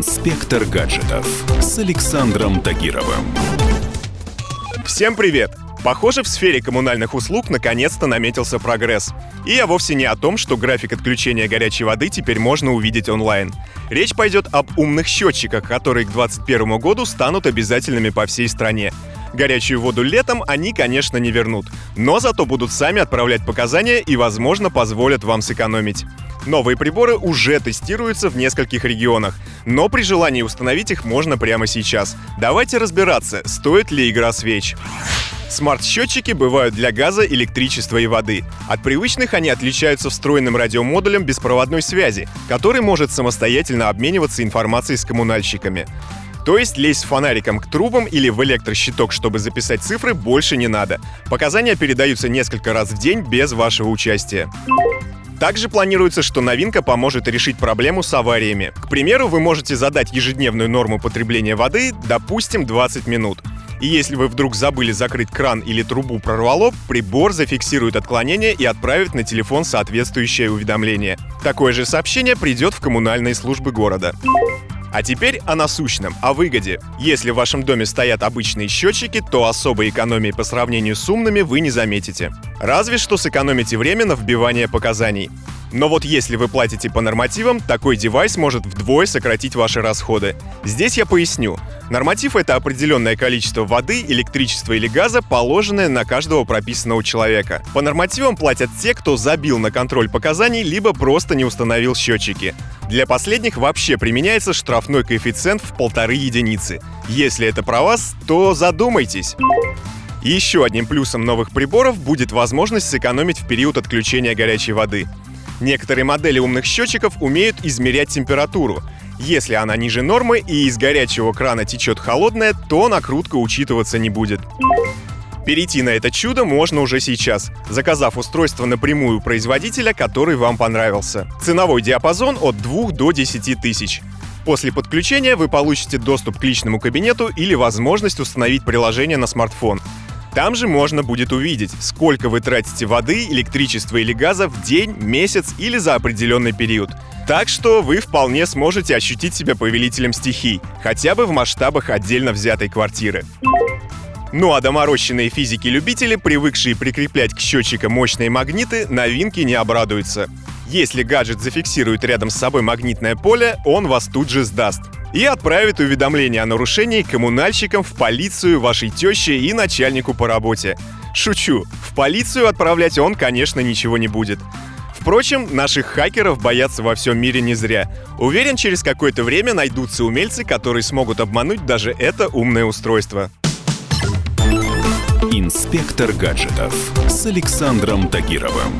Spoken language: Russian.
Инспектор гаджетов с Александром Тагировым. Всем привет! Похоже, в сфере коммунальных услуг наконец-то наметился прогресс. И я вовсе не о том, что график отключения горячей воды теперь можно увидеть онлайн. Речь пойдет об умных счетчиках, которые к 2021 году станут обязательными по всей стране. Горячую воду летом они, конечно, не вернут, но зато будут сами отправлять показания и, возможно, позволят вам сэкономить. Новые приборы уже тестируются в нескольких регионах, но при желании установить их можно прямо сейчас. Давайте разбираться, стоит ли игра свеч. Смарт-счетчики бывают для газа, электричества и воды. От привычных они отличаются встроенным радиомодулем беспроводной связи, который может самостоятельно обмениваться информацией с коммунальщиками. То есть лезть фонариком к трубам или в электрощиток, чтобы записать цифры, больше не надо. Показания передаются несколько раз в день без вашего участия. Также планируется, что новинка поможет решить проблему с авариями. К примеру, вы можете задать ежедневную норму потребления воды, допустим, 20 минут. И если вы вдруг забыли закрыть кран или трубу прорвало, прибор зафиксирует отклонение и отправит на телефон соответствующее уведомление. Такое же сообщение придет в коммунальные службы города. А теперь о насущном, о выгоде. Если в вашем доме стоят обычные счетчики, то особой экономии по сравнению с умными вы не заметите. Разве что сэкономите время на вбивание показаний. Но вот если вы платите по нормативам, такой девайс может вдвое сократить ваши расходы. Здесь я поясню. Норматив — это определенное количество воды, электричества или газа, положенное на каждого прописанного человека. По нормативам платят те, кто забил на контроль показаний, либо просто не установил счетчики. Для последних вообще применяется штрафной коэффициент в полторы единицы. Если это про вас, то задумайтесь. Еще одним плюсом новых приборов будет возможность сэкономить в период отключения горячей воды. Некоторые модели умных счетчиков умеют измерять температуру. Если она ниже нормы и из горячего крана течет холодная, то накрутка учитываться не будет. Перейти на это чудо можно уже сейчас, заказав устройство напрямую у производителя, который вам понравился. Ценовой диапазон от 2 до 10 тысяч. После подключения вы получите доступ к личному кабинету или возможность установить приложение на смартфон. Там же можно будет увидеть, сколько вы тратите воды, электричества или газа в день, месяц или за определенный период. Так что вы вполне сможете ощутить себя повелителем стихий, хотя бы в масштабах отдельно взятой квартиры. Ну а доморощенные физики-любители, привыкшие прикреплять к счетчикам мощные магниты, новинки не обрадуются. Если гаджет зафиксирует рядом с собой магнитное поле, он вас тут же сдаст и отправит уведомление о нарушении коммунальщикам в полицию, вашей теще и начальнику по работе. Шучу, в полицию отправлять он, конечно, ничего не будет. Впрочем, наших хакеров боятся во всем мире не зря. Уверен, через какое-то время найдутся умельцы, которые смогут обмануть даже это умное устройство. Инспектор гаджетов с Александром Тагировым.